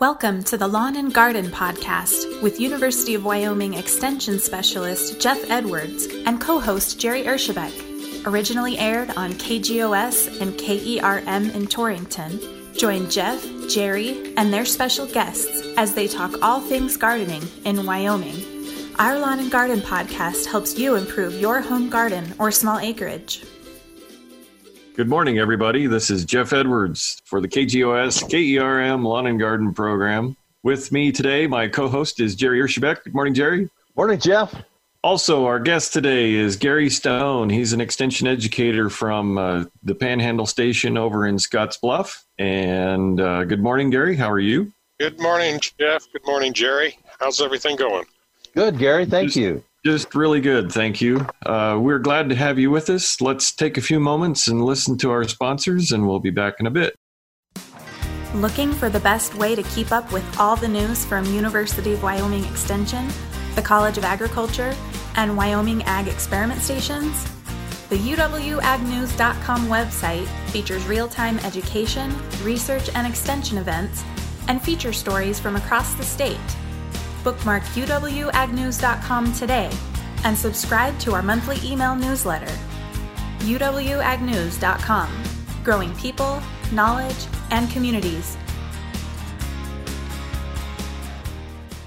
Welcome to the Lawn and Garden Podcast with University of Wyoming Extension Specialist Jeff Edwards and co host Jerry Ershebek. Originally aired on KGOS and KERM in Torrington, join Jeff, Jerry, and their special guests as they talk all things gardening in Wyoming. Our Lawn and Garden Podcast helps you improve your home garden or small acreage. Good morning, everybody. This is Jeff Edwards for the KGOS KERM Lawn and Garden Program. With me today, my co host is Jerry Ershebek. Good morning, Jerry. Morning, Jeff. Also, our guest today is Gary Stone. He's an extension educator from uh, the Panhandle Station over in Scottsbluff. And uh, good morning, Gary. How are you? Good morning, Jeff. Good morning, Jerry. How's everything going? Good, Gary. Thank Just- you. Just really good. Thank you. Uh, we're glad to have you with us. Let's take a few moments and listen to our sponsors, and we'll be back in a bit. Looking for the best way to keep up with all the news from University of Wyoming Extension, the College of Agriculture, and Wyoming Ag Experiment Stations? The UWAgnews.com website features real time education, research, and extension events, and feature stories from across the state. Bookmark UWAgnews.com today and subscribe to our monthly email newsletter. UWAgnews.com, growing people, knowledge, and communities.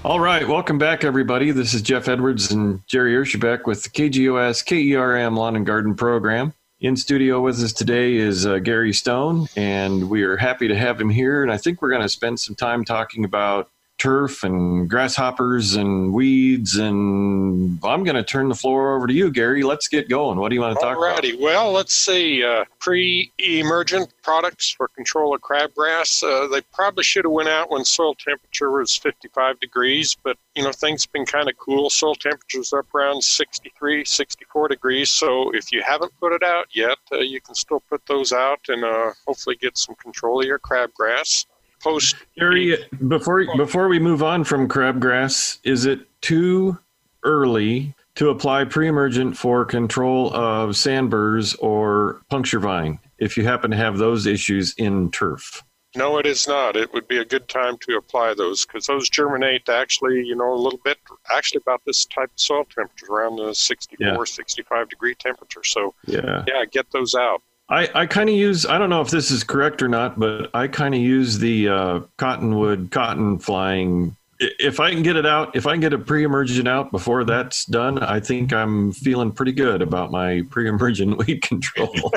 All right, welcome back, everybody. This is Jeff Edwards and Jerry Ershebek with the KGOS KERM Lawn and Garden Program. In studio with us today is uh, Gary Stone, and we are happy to have him here. And I think we're going to spend some time talking about turf and grasshoppers and weeds. And I'm going to turn the floor over to you, Gary. Let's get going. What do you want to talk about? Alrighty. Well, let's see. Uh, pre-emergent products for control of crabgrass. Uh, they probably should have went out when soil temperature was 55 degrees, but you know things have been kind of cool. Soil temperature's up around 63, 64 degrees. So if you haven't put it out yet, uh, you can still put those out and uh, hopefully get some control of your crabgrass. Post Gary, before before we move on from crabgrass, is it too early to apply pre-emergent for control of sandburrs or puncture vine if you happen to have those issues in turf? No, it is not. It would be a good time to apply those because those germinate actually, you know, a little bit, actually about this type of soil temperature, around the 64, Yeah. 65 degree temperature. So, Yeah. yeah, get those out. I, I kind of use, I don't know if this is correct or not, but I kind of use the uh, cottonwood cotton flying. If I can get it out, if I can get a pre-emergent out before that's done, I think I'm feeling pretty good about my pre-emergent weed control.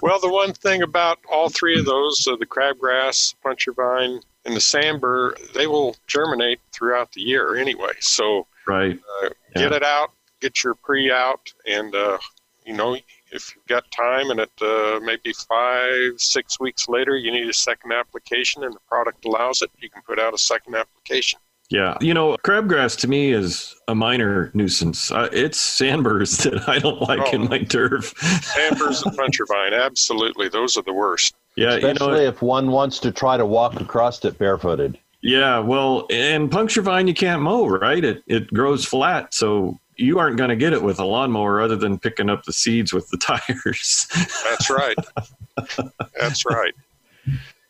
Well, the one thing about all three of those, uh, the crabgrass, puncture vine, and the sandbur, they will germinate throughout the year anyway. So, right. uh, get Yeah. it out, get your pre out, and uh, you know if you've got time and it uh, maybe five six weeks later you need a second application and the product allows it, you can put out a second application. Yeah, you know, crabgrass to me is a minor nuisance. Uh, it's sandburrs that I don't like in Oh. my turf. Ambers and puncture vine, absolutely, those are the worst. yeah, you Especially know, if one wants to try to walk across it barefooted. yeah. Well, and puncture vine you can't mow, right? It it grows flat, so you aren't going to get it with a lawnmower other than picking up the seeds with the tires. That's right. That's right.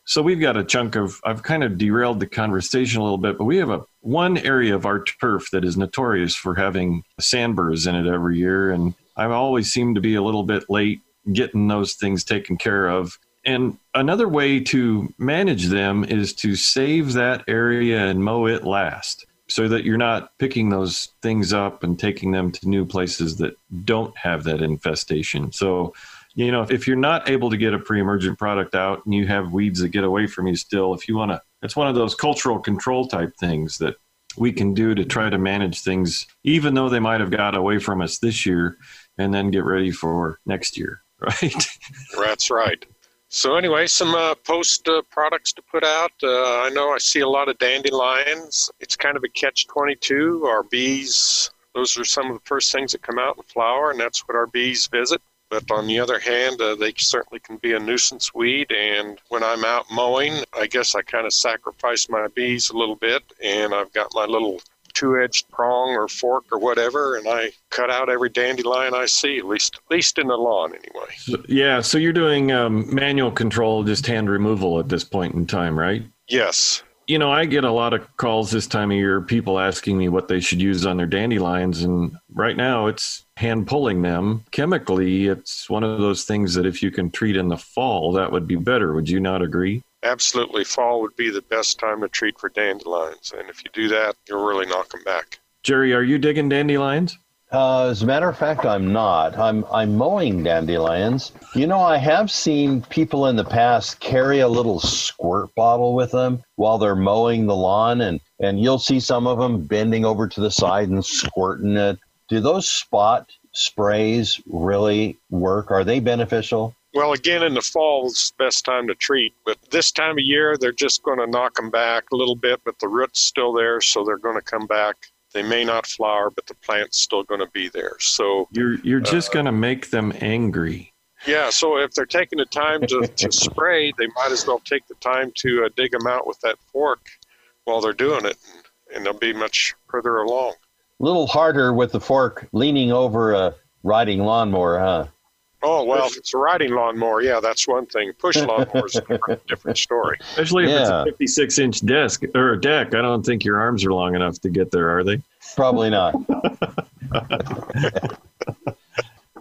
so we've got a chunk of. I've kind of derailed the conversation a little bit, but we have a one area of our turf that is notorious for having sandburrs in it every year, and I always seem to be a little bit late getting those things taken care of. And another way to manage them is to save that area and mow it last so that you're not picking those things up and taking them to new places that don't have that infestation. So, you know, if you're not able to get a pre emergent product out and you have weeds that get away from you still, if you want to, it's one of those cultural control type things that we can do to try to manage things, even though they might have got away from us this year, and then get ready for next year, right? That's right. So anyway, some uh, post uh, products to put out. Uh, I know I see a lot of dandelions. It's kind of a catch-22. Our bees, those are some of the first things that come out in flower, and that's what our bees visit. But on the other hand, uh, they certainly can be a nuisance weed. And when I'm out mowing, I guess I kind of sacrifice my bees a little bit, and I've got my little two edged prong or fork or whatever, and I cut out every dandelion I see, at least at least in the lawn anyway. So- yeah, so you're doing um, manual control, just hand removal at this point in time, right? Yes. You know, I get a lot of calls this time of year, people asking me what they should use on their dandelions. And right now it's hand pulling them. Chemically, it's one of those things that if you can treat in the fall, that would be better. Would you not agree? Absolutely, fall would be the best time to treat for dandelions, and if you do that, you'll really knock them back. Jerry, are you digging dandelions? Uh, as a matter of fact, I'm not. I'm I'm mowing dandelions. You know, I have seen people in the past carry a little squirt bottle with them while they're mowing the lawn, and and you'll see some of them bending over to the side and squirting it. Do those spot sprays really work? Are they beneficial? Well, again, in the fall is the best time to treat, but this time of year, they're just going to knock them back a little bit, but the root's still there, so they're going to come back. They may not flower, but the plant's still going to be there. So, You're you're just going to make them angry. yeah, so if they're taking the time to, to spray, they might as well take the time to uh, dig them out with that fork while they're doing it, and, and they'll be much further along. A little harder with the fork leaning over a riding lawnmower, huh? Oh, well, if it's a riding lawnmower, yeah, that's one thing. Push lawnmowers is a different, different story. Especially if it's a 56 inch desk or a deck. I don't think your arms are long enough to get there, are they? Probably not.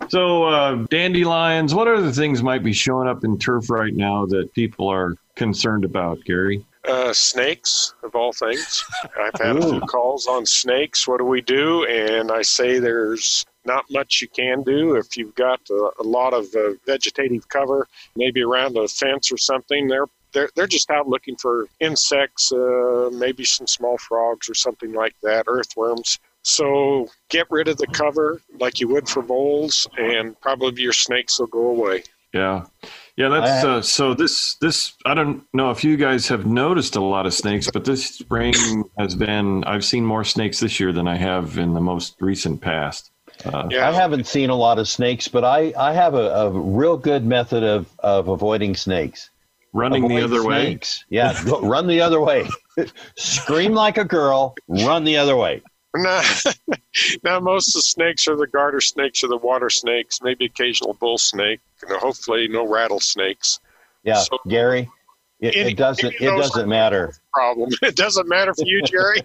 So, uh, dandelions, what other things might be showing up in turf right now that people are concerned about, Gary? Uh, snakes, of all things. I've had a few calls on snakes. What do we do? And I say there's not much you can do if you've got a, a lot of uh, vegetative cover, maybe around a fence or something. They're they're they're just out looking for insects, uh, maybe some small frogs or something like that, earthworms. So get rid of the cover like you would for voles, and probably your snakes will go away. Yeah. Yeah, that's uh, so this this I don't know if you guys have noticed a lot of snakes, but this spring has been I've seen more snakes this year than I have in the most recent past. Uh, Yeah, I haven't seen a lot of snakes, but I, I have a, a real good method of, of avoiding snakes. running the Avoid other way. Yeah, go, run the other way. Scream like a girl, run the other way. Now, now most of the snakes are the garter snakes or the water snakes, maybe occasional bull snake, and hopefully no rattlesnakes. Yeah, So- Gary, it, Any- it doesn't it doesn't matter. Problem. It doesn't matter for you, Jerry.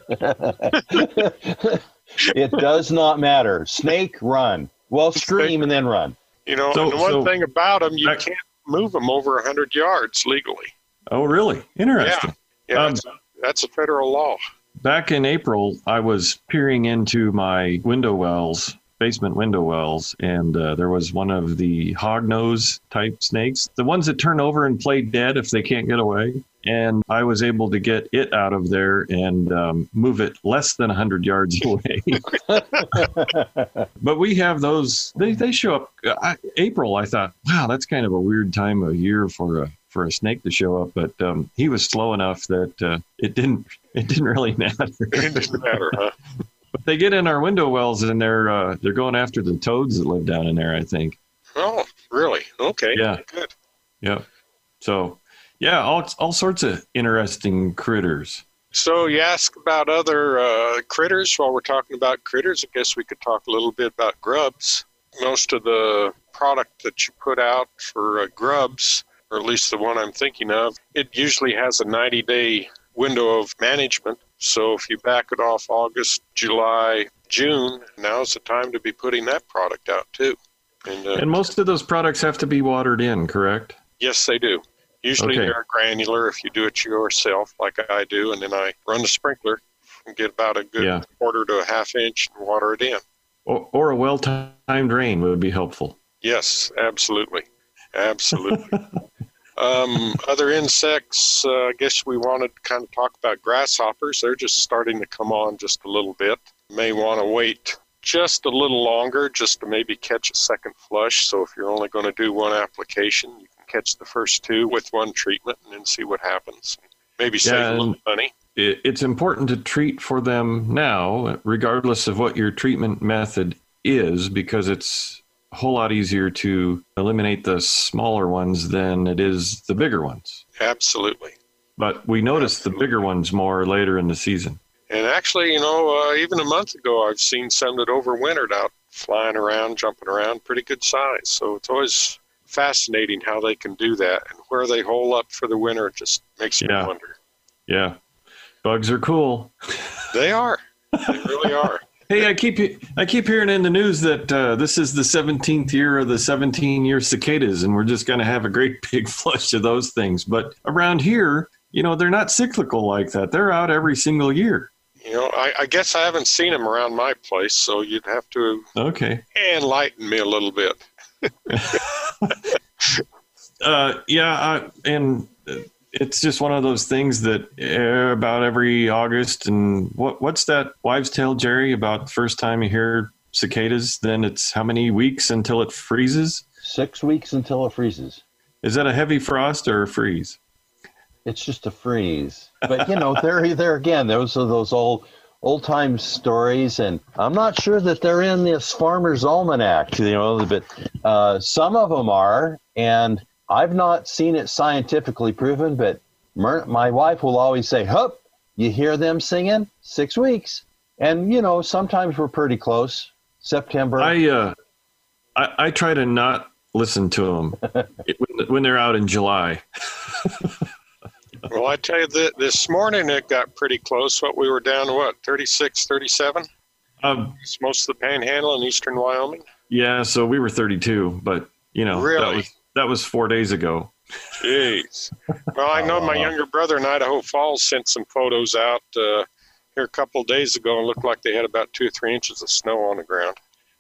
it does not matter. Snake, run. Well, scream and then run. You know, So- and the one so- thing about them, you Back- can't move them over 100 yards legally. Oh, really? Interesting. Yeah, Um, that's, that's a federal law. Back in April, I was peering into my window wells, basement window wells, and uh, there was one of the hognose type snakes, the ones that turn over and play dead if they can't get away. And I was able to get it out of there and um, move it less than 100 yards away. but we have those, they, they show up. I, April, I thought, wow, that's kind of a weird time of year for a for a snake to show up, but um, he was slow enough that uh, it didn't it didn't really matter. It doesn't matter, huh? But they get in our window wells and they're uh, they're going after the toads that live down in there. I think. Oh, really? Okay. Yeah. Good. Yep. So, yeah, all all sorts of interesting critters. So you ask about other uh, critters. While we're talking about critters, I guess we could talk a little bit about grubs. Most of the product that you put out for uh, grubs, or at least the one I'm thinking of, it usually has a 90-day window of management. So if you back it off August, July, June, now's the time to be putting that product out too. And, uh, And most of those products have to be watered in, correct? Yes, they do. Usually Okay. they're granular if you do it yourself, like I do, and then I run the sprinkler and get about a good Yeah. quarter to a half inch and water it in. Or, or a well timed rain would be helpful. Yes, absolutely, absolutely. um, other insects, uh, I guess we wanted to kind of talk about grasshoppers. They're just starting to come on just a little bit. May want to wait just a little longer just to maybe catch a second flush. So if you're only going to do one application, you can catch the first two with one treatment and then see what happens. Maybe save Yeah, a little money. It's important to treat for them now, regardless of what your treatment method is, because it's a whole lot easier to eliminate the smaller ones than it is the bigger ones. Absolutely. But we notice the bigger ones more later in the season. And actually, you know, uh, even a month ago, I've seen some that overwintered out flying around, jumping around, pretty good size. So it's always fascinating how they can do that and where they hole up for the winter just makes Yeah. me wonder. Yeah. Bugs are cool. They are. They really are. Hey, I keep I keep hearing in the news that uh, this is the 17th year of the 17 year cicadas, and we're just going to have a great big flush of those things. But around here, you know, they're not cyclical like that. They're out every single year. You know, I, I guess I haven't seen them around my place, so you'd have to Okay. enlighten me a little bit. Uh, yeah, I, and uh, it's just one of those things that uh, about every August and what what's that wives' tale, Jerry? About the first time you hear cicadas, then it's how many weeks until it freezes? Six weeks until it freezes. Is that a heavy frost or a freeze? It's just a freeze. But you know, there, there again, those are those old, old time stories, and I'm not sure that they're in this Farmer's Almanac. You know, but uh, some of them are, and I've not seen it scientifically proven. But Mer- my wife will always say, "Hup, you hear them singing? Six weeks." And you know, sometimes we're pretty close. September. I uh, I, I try to not listen to them when, when they're out in July. Well, I tell you that this morning it got pretty close. What we were down to what, 36, 37? Um, It's most of the panhandle in eastern Wyoming. yeah, so we were 32, but you know that Really? was that was four days ago. Jeez. Well, I know my Oh. younger brother in Idaho Falls sent some photos out uh, here a couple of days ago and looked like they had about two or three inches of snow on the ground.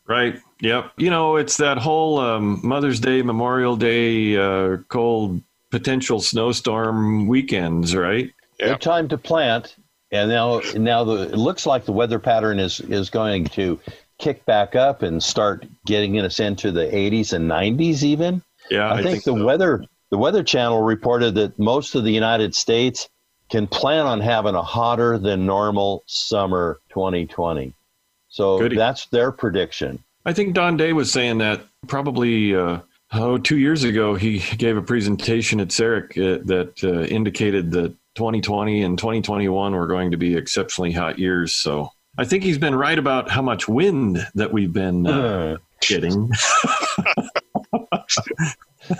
Right. Yep. You know, it's that whole um, Mother's Day, Memorial Day, uh, cold potential snowstorm weekends, right? Yeah. Good time to plant. And now, now the, it looks like the weather pattern is is going to kick back up and start getting us into the 80s and 90s. Even Yeah, I, think, the so. weather the Weather Channel reported that most of the United States can plan on having a hotter than normal summer 2020. So Goody. that's their prediction. I think Don Day was saying that probably uh, oh two years ago. He gave a presentation at SAREC uh, that uh, indicated that 2020 and 2021 were going to be exceptionally hot years. So I think he's been right about how much wind that we've been uh, getting.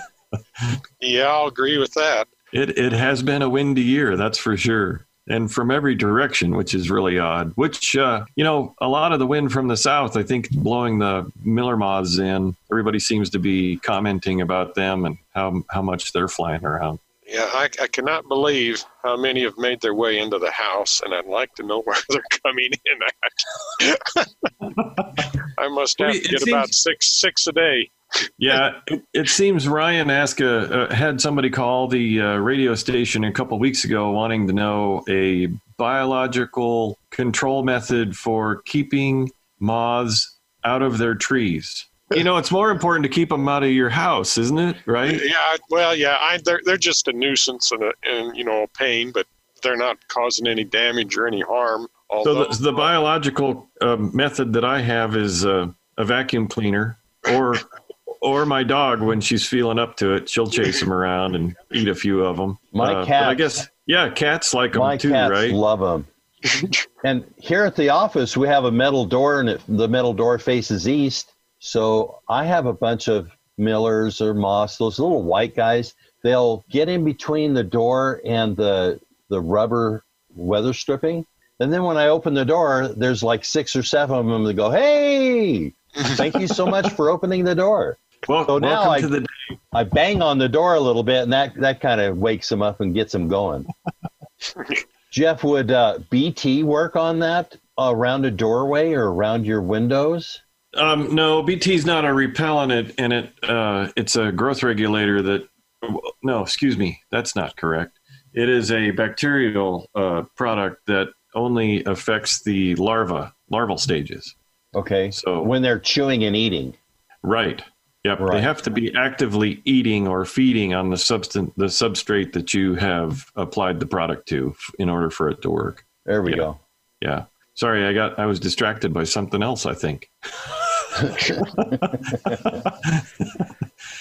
Yeah, I'll agree with that. It it has been a windy year, that's for sure. And from every direction, which is really odd. Which uh, you know, a lot of the wind from the south, I think, blowing the miller moths in. Everybody seems to be commenting about them and how how much they're flying around. Yeah, I, I cannot believe how many have made their way into the house, and I'd like to know where they're coming in at. I must have to get seems- about six six a day. Yeah, it, it seems Ryan asked a, uh, had somebody call the uh, radio station a couple weeks ago wanting to know a biological control method for keeping moths out of their trees. You know, it's more important to keep them out of your house, isn't it? Right? Yeah, well, yeah, I, they're they're just a nuisance and a, and you know a pain, but they're not causing any damage or any harm. So the, the biological um, method that I have is uh, a vacuum cleaner, or or my dog when she's feeling up to it, she'll chase them around and eat a few of them. My uh, but I guess yeah, cats like them too, cats right? love them. and here at the office, we have a metal door, and it, the metal door faces east. So I have a bunch of millers or moss, those little white guys. They'll get in between the door and the the rubber weather stripping. And then when I open the door, there's like six or seven of them that go, "Hey, thank you so much for opening the door." Well, So now welcome I- to the I bang on the door a little bit, and that that kind of wakes them up and gets them going. Jeff, would uh, BT work on that around a doorway or around your windows? Um, no, is not a repellent, it, and it uh, it's a growth regulator that. No, excuse me, that's not correct. It is a bacterial uh, product that only affects the larva, larval stages. Okay, So when they're chewing and eating. right, yep, Right. they have to be actively eating or feeding on the substance, the substrate that you have applied the product to, f- in order for it to work. There we Yeah. go. Yeah, sorry, I got I was distracted by something else. I think.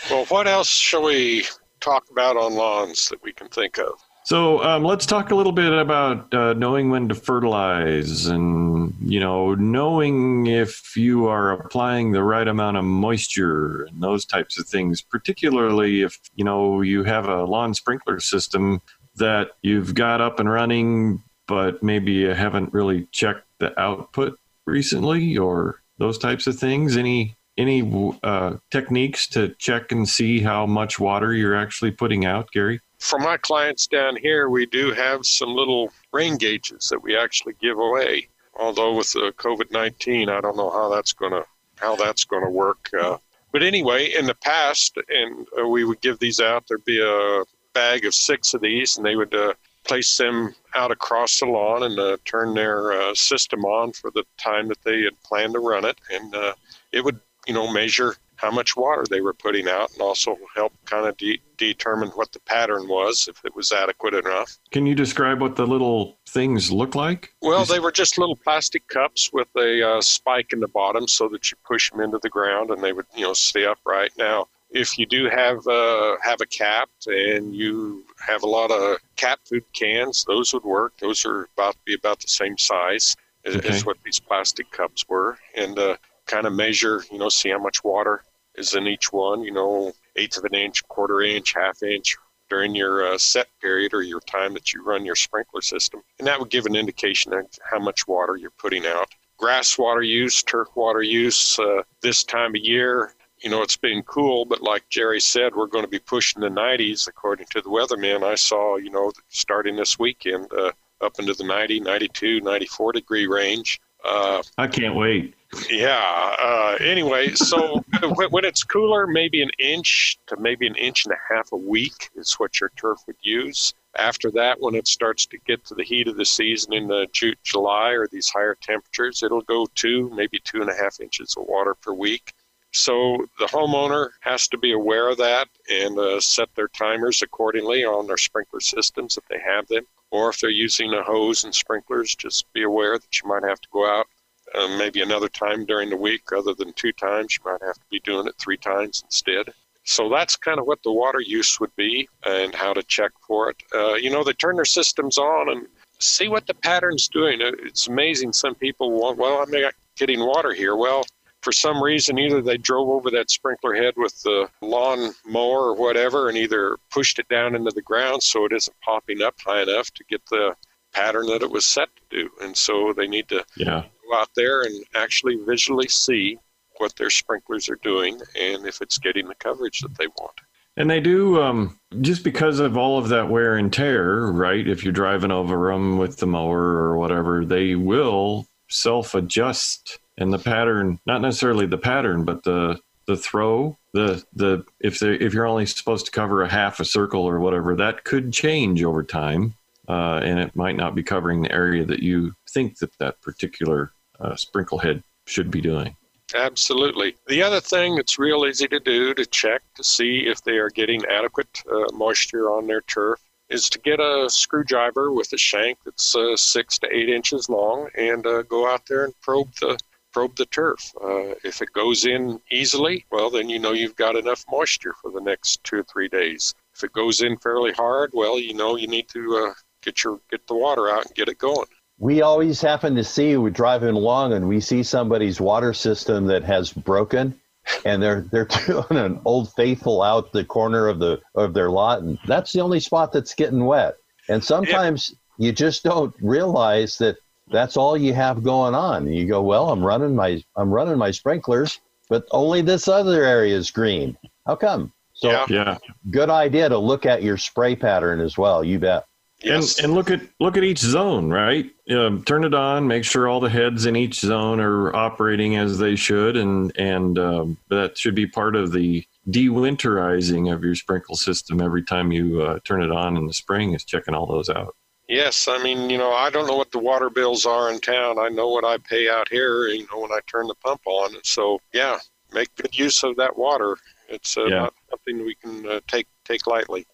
well, what else shall we talk about on lawns that we can think of? So um, let's talk a little bit about uh, knowing when to fertilize and, you know, knowing if you are applying the right amount of moisture and those types of things, particularly if, you know, you have a lawn sprinkler system that you've got up and running, but maybe you haven't really checked the output recently or those types of things. Any any uh, techniques to check and see how much water you're actually putting out, Gary? For my clients down here, we do have some little rain gauges that we actually give away. Although with the COVID nineteen, I don't know how that's gonna how that's gonna work. Uh, but anyway, in the past, and uh, we would give these out. There'd be a bag of six of these, and they would uh, place them out across the lawn and uh, turn their uh, system on for the time that they had planned to run it, and uh, it would you know measure how much water they were putting out and also help kind of de- determine what the pattern was if it was adequate enough. Can you describe what the little things look like? Well, they were just little plastic cups with a uh, spike in the bottom so that you push them into the ground and they would, you know, stay upright. Now, if you do have uh, have a cap and you have a lot of cat food cans, those would work. Those are about to be about the same size as, Okay. as what these plastic cups were, and uh, kind of measure, you know, see how much water is in each one. You know, eighth of an inch, quarter inch, half inch during your uh, set period or your time that you run your sprinkler system, and that would give an indication of how much water you're putting out. Grass water use, turf water use, uh, this time of year, you know, it's been cool, but like Jerry said, we're going to be pushing the 90s according to the weatherman. I saw, you know, starting this weekend, uh, up into the 90, 92, 94 degree range. Uh, I can't wait. yeah. Uh, anyway, so when, it's cooler, maybe an inch to maybe an inch and a half a week is what your turf would use. After that, when it starts to get to the heat of the season in the Ju- July or these higher temperatures, it'll go two, maybe two and a half inches of water per week. So the homeowner has to be aware of that and uh, set their timers accordingly on their sprinkler systems if they have them. Or if they're using a hose and sprinklers, just be aware that you might have to go out uh, maybe another time during the week other than two times. You might have to be doing it three times instead. So that's kind of what the water use would be and how to check for it. Uh, you know, they turn their systems on and see what the pattern's doing. It's amazing. Some people want, well, I'm not getting water here. Well, for some reason, either they drove over that sprinkler head with the lawn mower or whatever and either pushed it down into the ground so it isn't popping up high enough to get the pattern that it was set to do. And so they need to Yeah. go out there and actually visually see what their sprinklers are doing and if it's getting the coverage that they want. And they do, um, just because of all of that wear and tear, right? If you're driving over them with the mower or whatever, they will self adjust. And the pattern, not necessarily the pattern, but the, the throw, the, the, if they, if you're only supposed to cover a half a circle or whatever, that could change over time. Uh, and it might not be covering the area that you think that that particular uh, sprinkle head should be doing. Absolutely. The other thing that's real easy to do to check to see if they are getting adequate uh, moisture on their turf is to get a screwdriver with a shank that's uh, six to eight inches long and uh, go out there and probe the probe the turf. Uh, if it goes in easily, well, then you know you've got enough moisture for the next two or three days. If it goes in fairly hard, well, you know you need to uh, get your get the water out and get it going. We always happen to see we're driving along and we see somebody's water system that has broken, and they're they're doing an old faithful out the corner of the of their lot, and that's the only spot that's getting wet. And sometimes you just don't realize that that's all you have going on. And you go, well, I'm running my I'm running my sprinklers, but only this other area is green. How come? So Yeah. Yeah. good idea to look at your spray pattern as well. You bet. Yes. And, and look at look at each zone, right? Um, turn it on. Make sure all the heads in each zone are operating as they should, and and um, that should be part of the dewinterizing of your sprinkle system. Every time you uh, turn it on in the spring, is checking all those out. Yes, I mean, you know, I don't know what the water bills are in town. I know what I pay out here, you know, when I turn the pump on. So, yeah, make good use of that water. It's uh, Yeah. not something we can uh, take take lightly.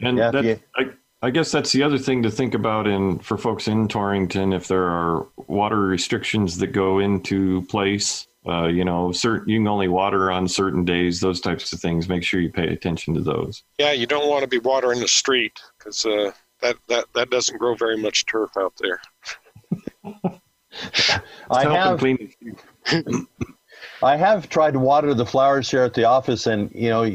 And Yeah, that, yeah. I, I guess that's the other thing to think about in for folks in Torrington. If there are water restrictions that go into place, uh, you know, certain you can only water on certain days. Those types of things. Make sure you pay attention to those. Yeah, you don't want to be watering the street because uh, that that that doesn't grow very much turf out there. I have. I have tried to water the flowers here at the office, and you know,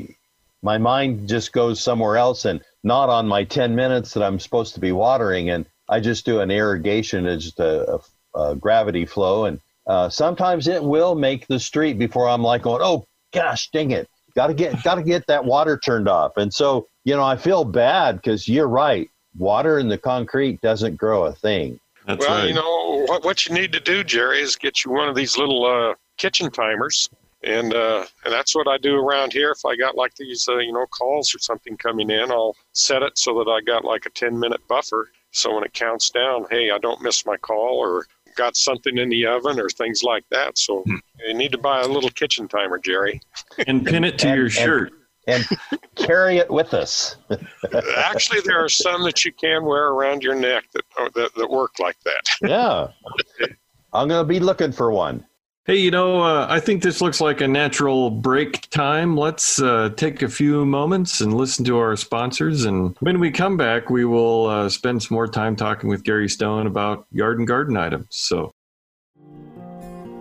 my mind just goes somewhere else, and not on my ten minutes that I'm supposed to be watering, and I just do an irrigation, it's just a, a, a gravity flow, and uh, sometimes it will make the street before I'm like going, oh gosh, dang it, got to get got to get that water turned off, and so you know, I feel bad because you're right, water in the concrete doesn't grow a thing. That's well, right. you know what what you need to do, Jerry, is get you one of these little uh, kitchen timers, and uh, and that's what I do around here. If I got like these, uh, you know, calls or something coming in, I'll set it so that I got like a ten minute buffer. So when it counts down, hey, I don't miss my call or got something in the oven or things like that. So Hmm. you need to buy a little kitchen timer, Jerry. and pin it to And- your and- shirt. And carry it with us. Actually, there are some that you can wear around your neck that uh, that, that work like that. Yeah. I'm going to be looking for one. Hey, you know, uh, I think this looks like a natural break time. Let's uh, take a few moments and listen to our sponsors. And when we come back, we will uh, spend some more time talking with Gary Stone about yard and garden items. So,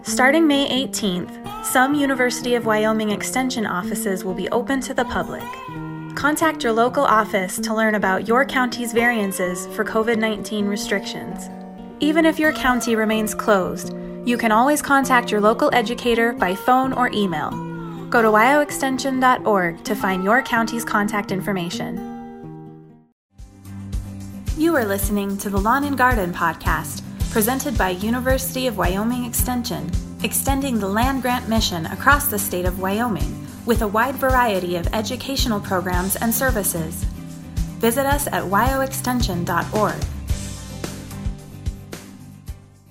Starting May 18th, some University of Wyoming Extension offices will be open to the public. Contact your local office to learn about your county's variances for COVID 19 restrictions. Even if your county remains closed, you can always contact your local educator by phone or email. Go to wyoextension.org to find your county's contact information. You are listening to the Lawn and Garden Podcast, presented by University of Wyoming Extension, extending the land grant mission across the state of Wyoming with a wide variety of educational programs and services. Visit us at wyoextension.org.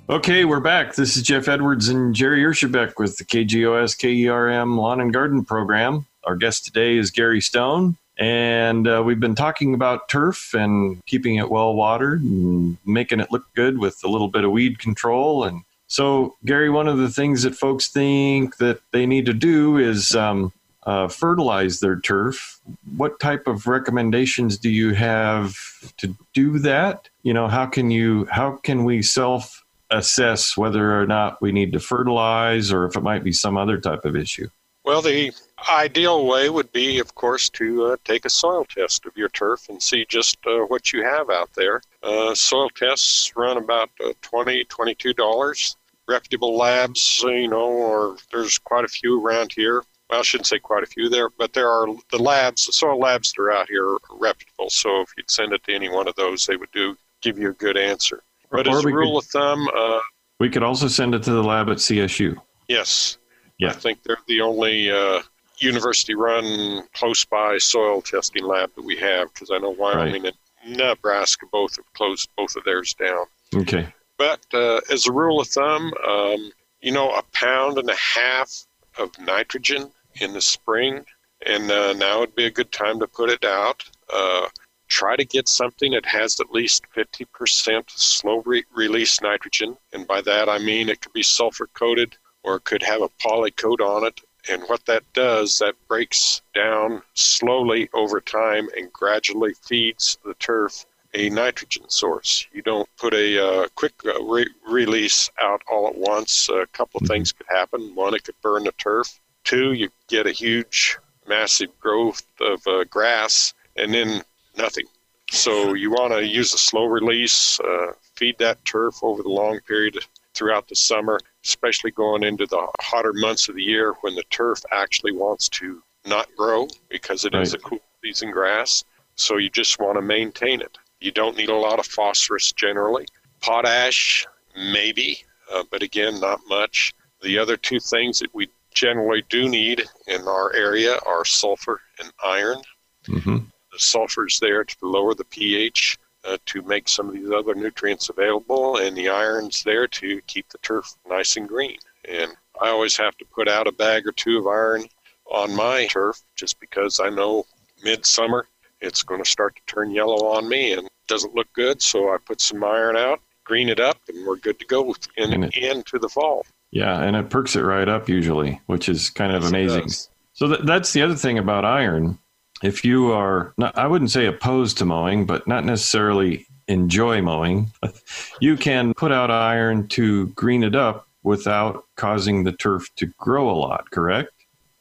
okay, we're back. This is Jeff Edwards and Jerry Ershebek with the KGOS KERM Lawn and Garden Program. Our guest today is Gary Stone. And uh, we've been talking about turf and keeping it well watered and making it look good with a little bit of weed control. And so, Gary, one of the things that folks think that they need to do is um, uh, fertilize their turf. What type of recommendations do you have to do that? You know, how can you how can we self assess whether or not we need to fertilize or if it might be some other type of issue? Well, the ideal way would be, of course, to uh, take a soil test of your turf and see just uh, what you have out there. Uh, soil tests run about uh, $20, $22. Reputable labs, you know, or there's quite a few around here. Well, I shouldn't say quite a few there, but there are the labs, the soil labs that are out here are reputable. So if you'd send it to any one of those, they would do give you a good answer. But Or as a rule could- of thumb, uh, We could also send it to the lab at CSU. yes, Yeah. I think they're the only uh, university-run close-by soil testing lab that we have because I know Wyoming and Nebraska both have closed both of theirs down. Okay. But uh, as a rule of thumb, um, you know, a pound and a half of nitrogen in the spring, and uh, now would be a good time to put it out. Uh, try to get something that has at least 50% slow re- release nitrogen, and by that I mean it could be sulfur coated or it could have a poly coat on it. And what that does, that breaks down slowly over time and gradually feeds the turf a nitrogen source. You don't put a uh, quick uh, re- release out all at once. A couple of Mhm. things could happen. One, it could burn the turf. Two, you get a huge, massive growth of uh, grass, and then nothing. So you want to use a slow release, uh, feed that turf over the long period throughout the summer, especially going into the hotter months of the year when the turf actually wants to not grow because it is Right. a cool season grass. So you just want to maintain it. You don't need a lot of phosphorus generally. Potash, maybe, uh, but again, not much. The other two things that we generally do need in our area are sulfur and iron. hmm The sulfur is there to lower the pH uh, to make some of these other nutrients available, and the iron's there to keep the turf nice and green. And I always have to put out a bag or two of iron on my turf just because I know midsummer it's going to start to turn yellow on me and it doesn't look good. So I put some iron out, green it up, and we're good to go in, And it- into the fall. Yeah, and it perks it right up usually, which is kind of Yes, amazing. So th- that's the other thing about iron. if you are, not, I wouldn't say opposed to mowing, but not necessarily enjoy mowing, you can put out iron to green it up without causing the turf to grow a lot, correct?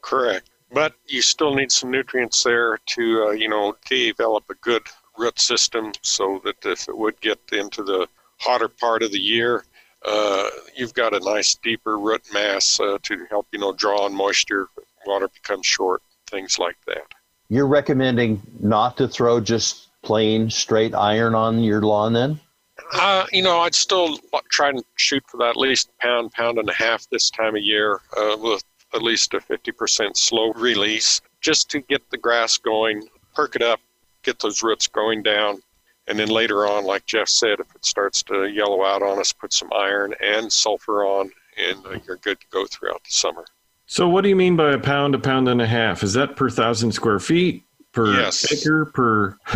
Correct. But you still need some nutrients there to, uh, you know, develop a good root system so that if it would get into the hotter part of the year, uh, you've got a nice deeper root mass uh, to help, you know, draw on moisture, water becomes short, things like that. You're recommending not to throw just plain straight iron on your lawn then? Uh, you know, I'd still try and shoot for that at least pound, pound and a half this time of year uh, with at least a 50% slow release just to get the grass going, perk it up, get those roots going down. And then later on, like Jeff said, if it starts to yellow out on us, put some iron and sulfur on, and uh, you're good to go throughout the summer. So, what do you mean by a pound, a pound and a half? Is that per thousand square feet? Per yes. acre? Per.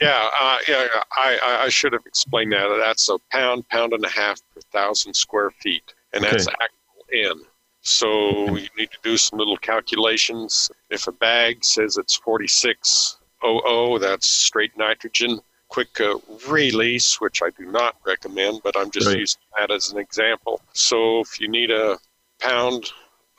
yeah, uh, yeah. I, I should have explained that. That's a pound, pound and a half per thousand square feet, and that's Okay. actual N. So you need to do some little calculations. If a bag says it's 4600, that's straight nitrogen. Quick uh, release, which I do not recommend, but I'm just Right. using that as an example. So if you need a pound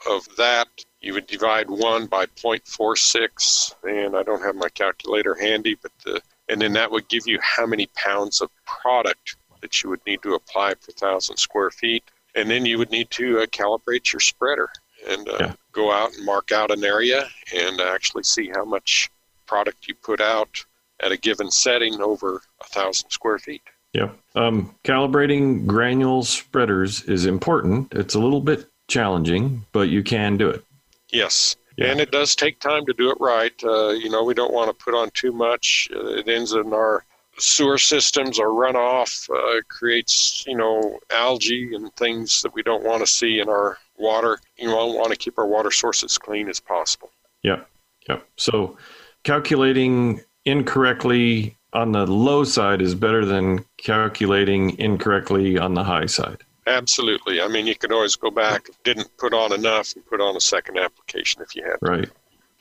of that, you would divide one by 0.46, and I don't have my calculator handy, but the, and then that would give you how many pounds of product that you would need to apply per thousand square feet, and then you would need to uh, calibrate your spreader and uh, Yeah. go out and mark out an area and actually see how much product you put out at a given setting over a thousand square feet. Yep. Um, calibrating granule spreaders is important. It's a little bit challenging, but you can do it. Yes. Yeah. And it does take time to do it right. Uh, you know, we don't want to put on too much. Uh, it ends in our sewer systems or runoff, uh, creates, you know, algae and things that we don't want to see in our water. You know, want to keep our water sources clean as possible. Yeah, Yep. So calculating incorrectly on the low side is better than calculating incorrectly on the high side. Absolutely. I mean, you could always go back, didn't put on enough, and put on a second application if you had. to. Right.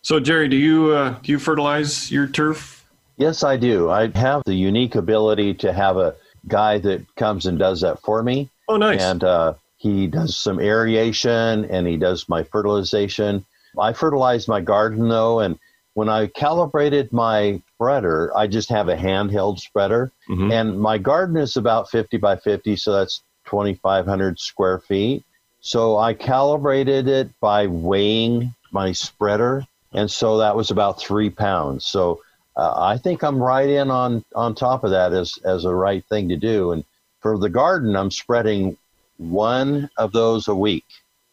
So Jerry, do you uh, do you fertilize your turf? Yes, I do. I have the unique ability to have a guy that comes and does that for me. Oh, nice. And uh, he does some aeration and he does my fertilization. I fertilize my garden though, and when I calibrated my spreader, I just have a handheld spreader, Mhm. and my garden is about 50 by 50, so that's 2,500 square feet. So I calibrated it by weighing my spreader, and so that was about three pounds. So uh, I think I'm right in on on top of that as as a right thing to do. And for the garden, I'm spreading one of those a week.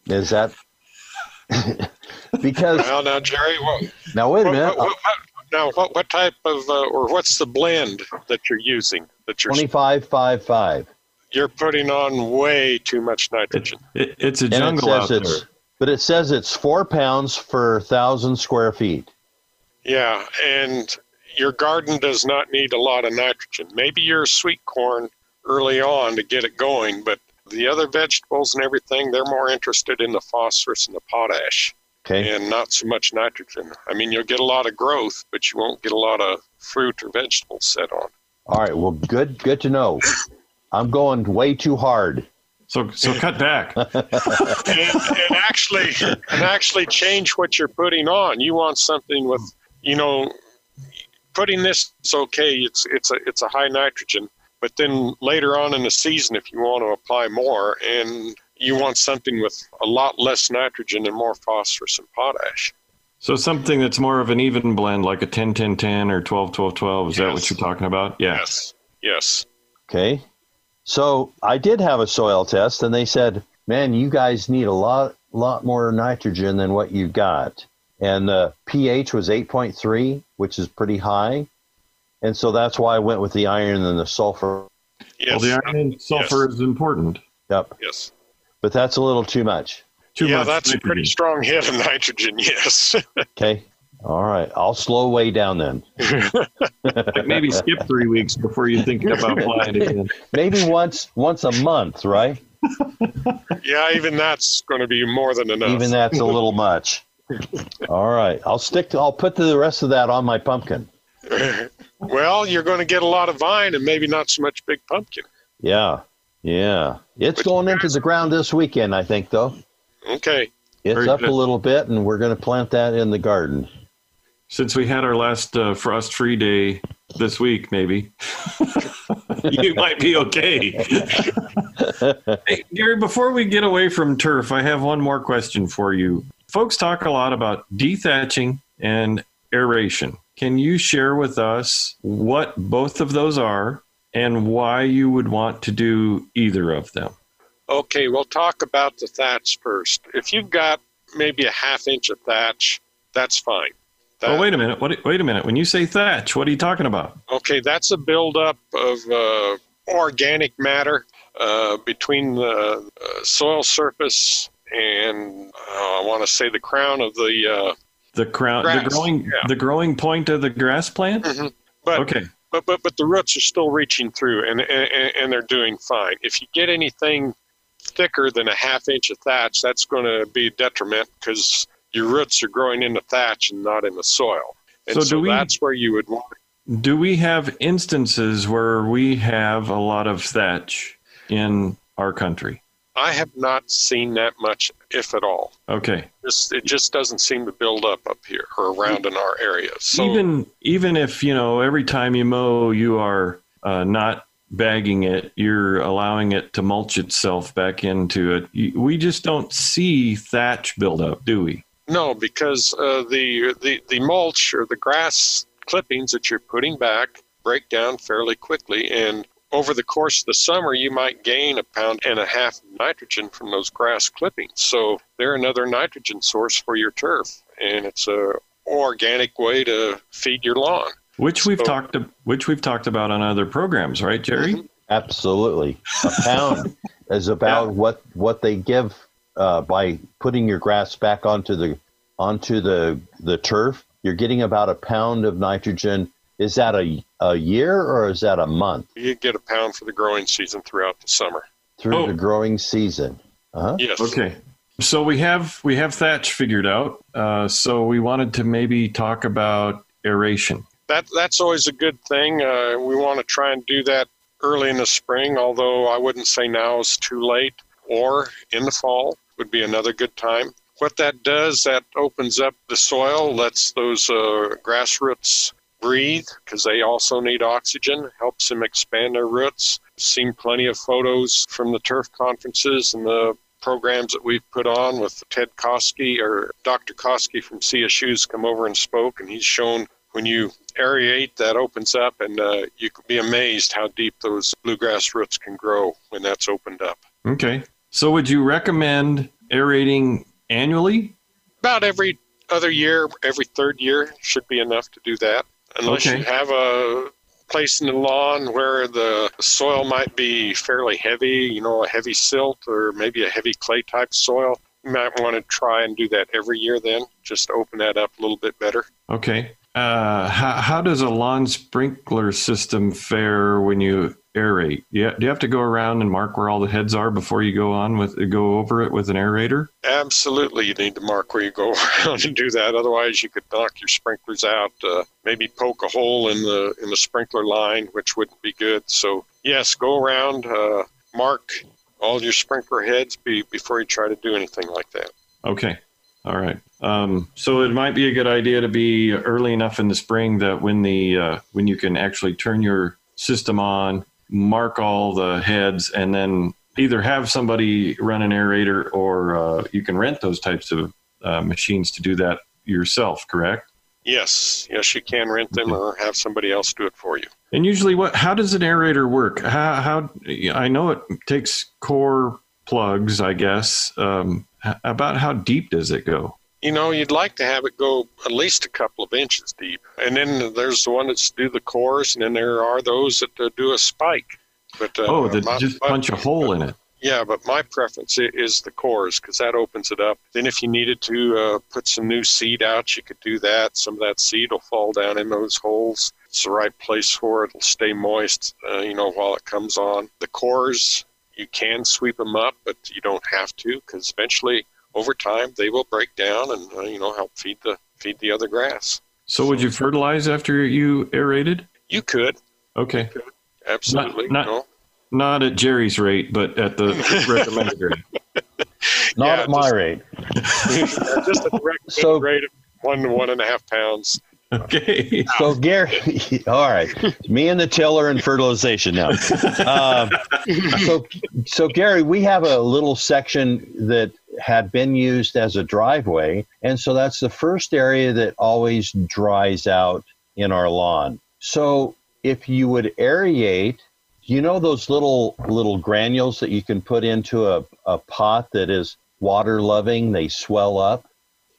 Is that because Well, now, Jerry, what, now wait a what, minute, what, what, now what, what type of, uh, or what's the blend that you're using? That you're twenty five five five, you're putting on way too much nitrogen. It, it's a and it jungle out there. but it says it's four pounds per thousand square feet. Yeah, and your garden does not need a lot of nitrogen. Maybe your sweet corn early on to get it going, but the other vegetables and everything, they're more interested in the phosphorus and the potash Okay, and not so much nitrogen. I mean, you'll get a lot of growth, but you won't get a lot of fruit or vegetables set on. all right. Well, good good to know. I'm going way too hard. So so cut back. and, and actually and actually change what you're putting on. You want something with you know putting this is okay. It's it's a it's a high nitrogen, but then later on in the season, if you want to apply more, and you want something with a lot less nitrogen and more phosphorus and potash. So something that's more of an even blend, like a 10 10 10 or 12 12 12. Is that what you're talking about? Yeah. Yes, yes. Okay. So I did have a soil test and they said, man, you guys need a lot, lot more nitrogen than what you got. And uh, the pH was 8.3, which is pretty high. And so that's why I went with the iron and the sulfur. Yes, Well, the iron and sulfur is important. Yep. yes. But that's a little too much. Too yeah, much that's a pretty strong hit of nitrogen. Yes. Okay. All right. I'll slow way down then. Like maybe skip three weeks before you think about flying again. Maybe once, once a month, right? yeah, even that's going to be more than enough. Even that's a little much. All right, I'll stick to. I'll put the rest of that on my pumpkin. well, you're going to get a lot of vine and maybe not so much big pumpkin. Yeah, yeah. It's going into the ground this weekend, I think, though. Okay. It's Very up good. a little bit, and we're going to plant that in the garden. Since we had our last uh, frost free day this week, maybe you might be okay. hey, Gary, before we get away from turf, I have one more question for you. Folks talk a lot about dethatching and aeration. Can you share with us what both of those are and why you would want to do either of them? Okay, we'll talk about the thatch first. If you've got maybe a half inch of thatch, that's fine. Oh, wait a minute. What, wait a minute. When you say thatch, what are you talking about? Okay, that's a buildup of uh, organic matter uh, between the uh, soil surface and uh, I want to say the crown of the. Uh, The crown, Grass, the growing, yeah. the growing point of the grass plant. Mhm. But Okay. but but but the roots are still reaching through and and, and they're doing fine. If you get anything thicker than a half inch of thatch, that's going to be a detriment because your roots are growing in the thatch and not in the soil. And So so, we- that's where you would want. Do we have instances where we have a lot of thatch in our country? I have not seen that much, if at all. Okay. Just it just doesn't seem to build up up here or around in our area. So even even if you know every time you mow, you are uh, not bagging it, you're allowing it to mulch itself back into it. We just don't see thatch buildup, do we? No, because uh, the, the the mulch or the grass clippings that you're putting back break down fairly quickly, and over the course of the summer, you might gain a pound and a half of nitrogen from those grass clippings. So they're another nitrogen source for your turf, and it's a organic way to feed your lawn. Which we've So- talked which we've talked about on other programs, right, Jerry? Mhm. Absolutely, a pound is about what what they give uh, by putting your grass back onto the onto the the turf. You're getting about a pound of nitrogen. Is that a a year or is that a month You get a pound for the growing season throughout the summer. through Oh. the growing season? Uh-huh. Yes. Okay. So we have we have thatch figured out. Uh, so we wanted to maybe talk about aeration. that that's always a good thing. Uh, we want to try and do that early in the spring, although I wouldn't say now is too late, or in the fall would be another good time. What that does, that opens up the soil, lets those uh, grass roots breathe because they also need oxygen, helps them expand their roots. Seen plenty of photos from the turf conferences and the programs that we've put on with Ted Koski or Dr. Koski from CSU's come over and spoke, and he's shown when you aerate, that opens up, and uh, you could be amazed how deep those bluegrass roots can grow when that's opened up. Okay. So would you recommend aerating annually? About every other year, every third year should be enough to do that, unless Okay. you have a place in the lawn where the soil might be fairly heavy, you know, a heavy silt or maybe a heavy clay type soil. You might want to try and do that every year then, just open that up a little bit better. Okay. Uh, how, how does a lawn sprinkler system fare when you aerate? Yeah, do you have to go around and mark where all the heads are before you go on with go over it with an aerator? Absolutely, you need to mark where you go around and do that. Otherwise, you could knock your sprinklers out. Uh, maybe poke a hole in the in the sprinkler line, which wouldn't be good. So yes, go around, uh, mark all your sprinkler heads be, before you try to do anything like that. Okay. All right. Um, so it might be a good idea to be early enough in the spring that when the uh, when you can actually turn your system on, mark all the heads, and then either have somebody run an aerator or uh, you can rent those types of uh, machines to do that yourself. Correct. Yes, yes, you can rent them or have somebody else do it for you. And usually, what? How does an aerator work? How? How? I know it takes core plugs, I guess. Um, about how deep does it go? You know, you'd like to have it go at least a couple of inches deep. And then there's the one that's do the cores, and then there are those that uh, do a spike. But uh, oh, that just my- punch a hole in it. Yeah, but my preference is the cores because that opens it up. Then, if you needed to uh, put some new seed out, you could do that. Some of that seed will fall down in those holes. It's the right place for it. It'll stay moist, uh, you know, while it comes on. The cores, you can sweep them up, but you don't have to because eventually over time they will break down and uh, you know help feed the feed the other grass. So would you fertilize after you aerated? You could Okay. absolutely. not- you know. Not at Jerry's rate, but at the recommended rate. Not Yeah, at my just- rate. just a recommended So- rate of one to one and a half pounds. Okay. So Gary, all right, me and the tiller and fertilization now. Um, so, so Gary, we have a little section that had been used as a driveway, and so that's the first area that always dries out in our lawn. So, if you would aerate, you know those little little granules that you can put into a, a pot that is water loving, they swell up.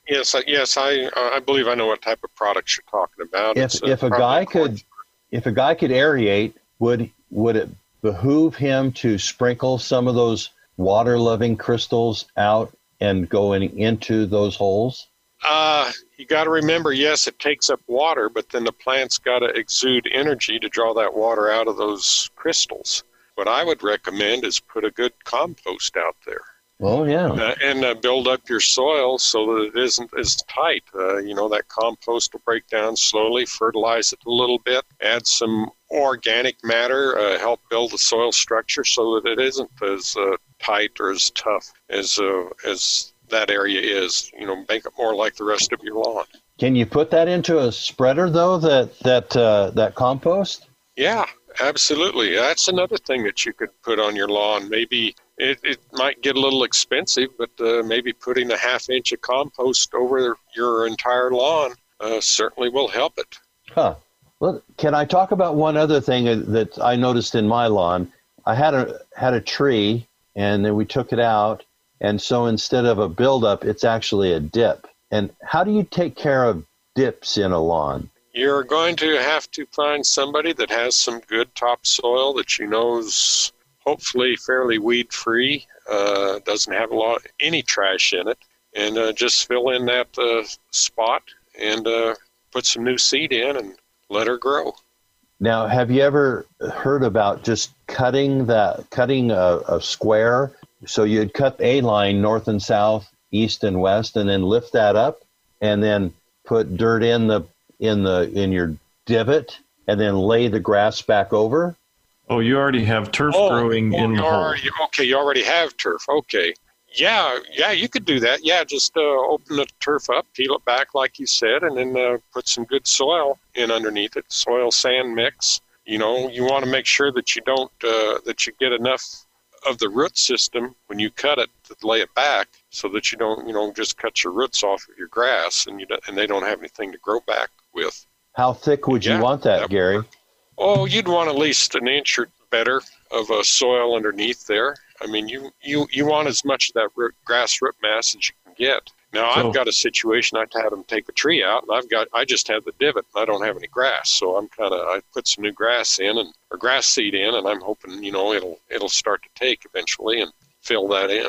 Yes, I, yes, I uh, I believe I know what type of products you're talking about. if uh, if a guy could if a guy could aerate would would it behoove him to sprinkle some of those water loving crystals out and going into those holes Uh, you got to remember, yes, it takes up water, but then the plant's got to exude energy to draw that water out of those crystals. What I would recommend is put a good compost out there oh yeah uh, and uh, build up your soil so that it isn't as tight. Uh, you know, that compost will break down slowly, fertilize it a little bit, add some organic matter, uh, help build the soil structure so that it isn't as uh, tight or as tough as uh, as that area is. You know, make it more like the rest of your lawn. can you put that into a spreader though that that uh, that compost Yeah, absolutely. That's another thing that you could put on your lawn. Maybe it, it might get a little expensive, but uh, maybe putting a half inch of compost over your entire lawn uh, certainly will help it. huh. Well can i talk about one other thing that i noticed in my lawn? I had a had a tree and then we took it out and so instead of a buildup it's actually a dip. And how do you take care of dips in a lawn? You're going to have to find somebody that has some good topsoil that you know's hopefully fairly weed free, uh, doesn't have a lot any trash in it, and uh, just fill in that uh, spot and uh, put some new seed in and let her grow. Now, have you ever heard about just cutting that, cutting a, a square? So you'd cut a line north and south, east and west, and then lift that up, and then put dirt in the in the in your divot, and then lay the grass back over. Oh, you already have turf growing oh, in you the hole. already, okay, you already have turf. Okay. Yeah, yeah, you could do that. Yeah, just uh, open the turf up, peel it back like you said, and then uh, put some good soil in underneath it. Soil sand mix. You know, you want to make sure that you don't uh, that you get enough of the root system when you cut it to lay it back, so that you don't you know just cut your roots off of your grass and you don't, and they don't have anything to grow back with. How thick would you want that, that- Gary? Oh, you'd want at least an inch or better of a soil underneath there. I mean, you, you, you want as much of that root, grass root mass as you can get. Now, So- I've got a situation. I've had them take a tree out, and I've got I just had the divot, and I don't have any grass, so I'm kind of I put some new grass in and or grass seed in, and I'm hoping you know it'll it'll start to take eventually and fill that in.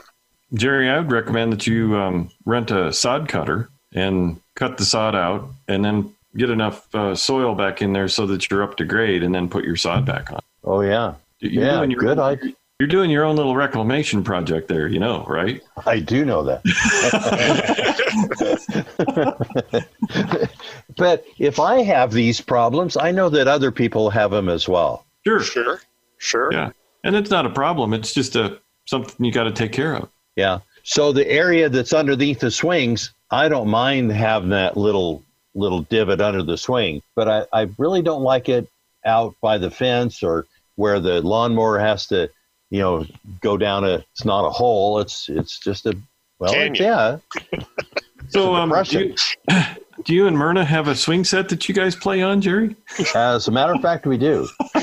Jerry, I would recommend that you um, rent a sod cutter and cut the sod out, and then get enough uh, soil back in there so that you're up to grade, and then put your sod back on. Oh yeah, You're yeah, doing your good. own, I You're doing your own little reclamation project there, you know, right? I do know that. but if I have these problems, I know that other people have them as well. Sure. Sure, sure. Yeah. And it's not a problem. It's just a something you got to take care of. Yeah. So the area that's underneath the swings, I don't mind having that little little divot under the swing, but I, I really don't like it out by the fence or where the lawnmower has to, you know, go down a. It's not a hole. It's it's just a. Well, Canyon. yeah. So, um, do, you, do you and Myrna have a swing set that you guys play on, Jerry? As a matter of fact, we do. we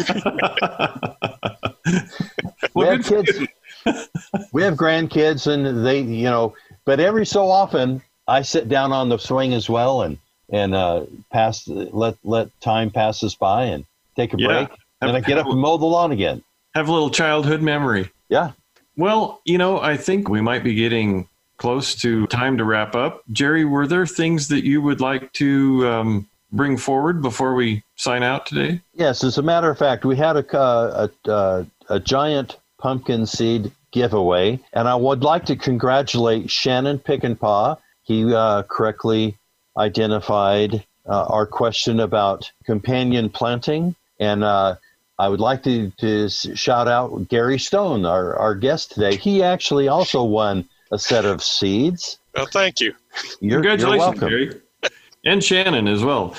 well, have kids. we have grandkids, and they, you know, but every so often I sit down on the swing as well, and and uh, pass let let time pass us by and take a Yeah. break, and I get up and mow the lawn again. have a little childhood memory. Yeah. Well, you know, I think we might be getting close to time to wrap up. Jerry, were there things that you would like to um, bring forward before we sign out today? Yes, as a matter of fact, we had a uh, a, a, a giant pumpkin seed giveaway. And I would like to congratulate Shannon Pickenpaw. He uh, correctly identified uh, our question about companion planting. And uh, I would like to, to shout out Gary Stone, our, our guest today. He actually also won a set of seeds. Well, thank you. You're, Congratulations, you're welcome. Gary. And Shannon as well.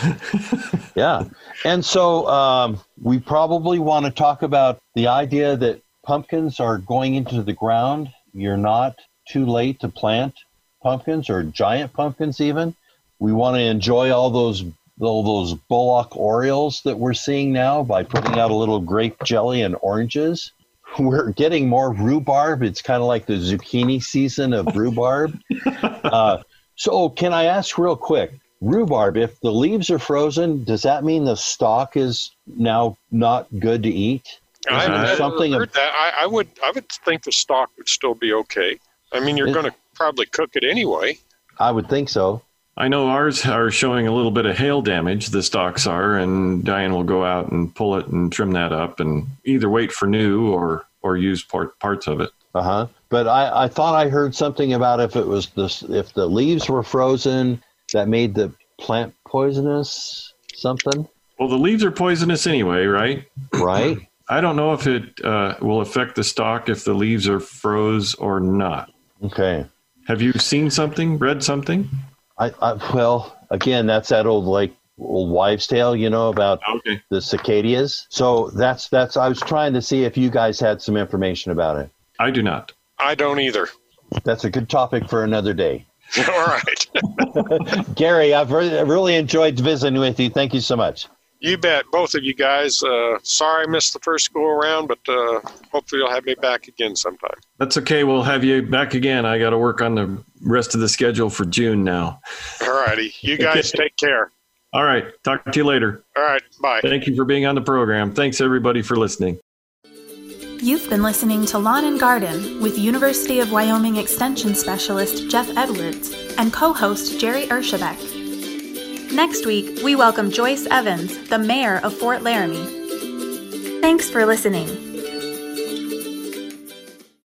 yeah. And so um, we probably want to talk about the idea that pumpkins are going into the ground. You're not too late to plant pumpkins or giant pumpkins, even. We want to enjoy all those all those Bullock Orioles that we're seeing now by putting out a little grape jelly and oranges. We're getting more rhubarb. It's kind of like the zucchini season of rhubarb. uh, so, can I ask real quick? Rhubarb, if the leaves are frozen, does that mean the stalk is now not good to eat? I Is there haven't something heard that. I, I would I would think the stalk would still be okay. I mean, you're going to probably cook it anyway. I would think so. I know ours are showing a little bit of hail damage, the stalks are, and Diane will go out and pull it and trim that up and either wait for new or, or use part, parts of it. Uh huh. But I, I thought I heard something about if it was the if the leaves were frozen, that made the plant poisonous. Something, Well, the leaves are poisonous anyway, right? right? I don't know if it uh, will affect the stalk if the leaves are froze or not. okay. Have you seen something, read something? I, I well, again, that's that old like old wives' tale, you know, about Okay. the cicadas. So that's that's. I was trying to see if you guys had some information about it. I do not. I don't either. That's a good topic for another day. All right. Gary, I've re- really enjoyed visiting with you. Thank you so much. You bet, both of you guys. Uh, sorry I missed the first go around, but uh, hopefully you'll have me back again sometime. That's okay. We'll have you back again. I got to work on the rest of the schedule for June now. All righty. You guys take care. All right. Talk to you later. All right. Bye. Thank you for being on the program. Thanks, everybody, for listening. You've been listening to Lawn and Garden with University of Wyoming Extension Specialist Jeff Edwards and co host Jerry Ershebek. Next week, we welcome Joyce Evans, the mayor of Fort Laramie. Thanks for listening.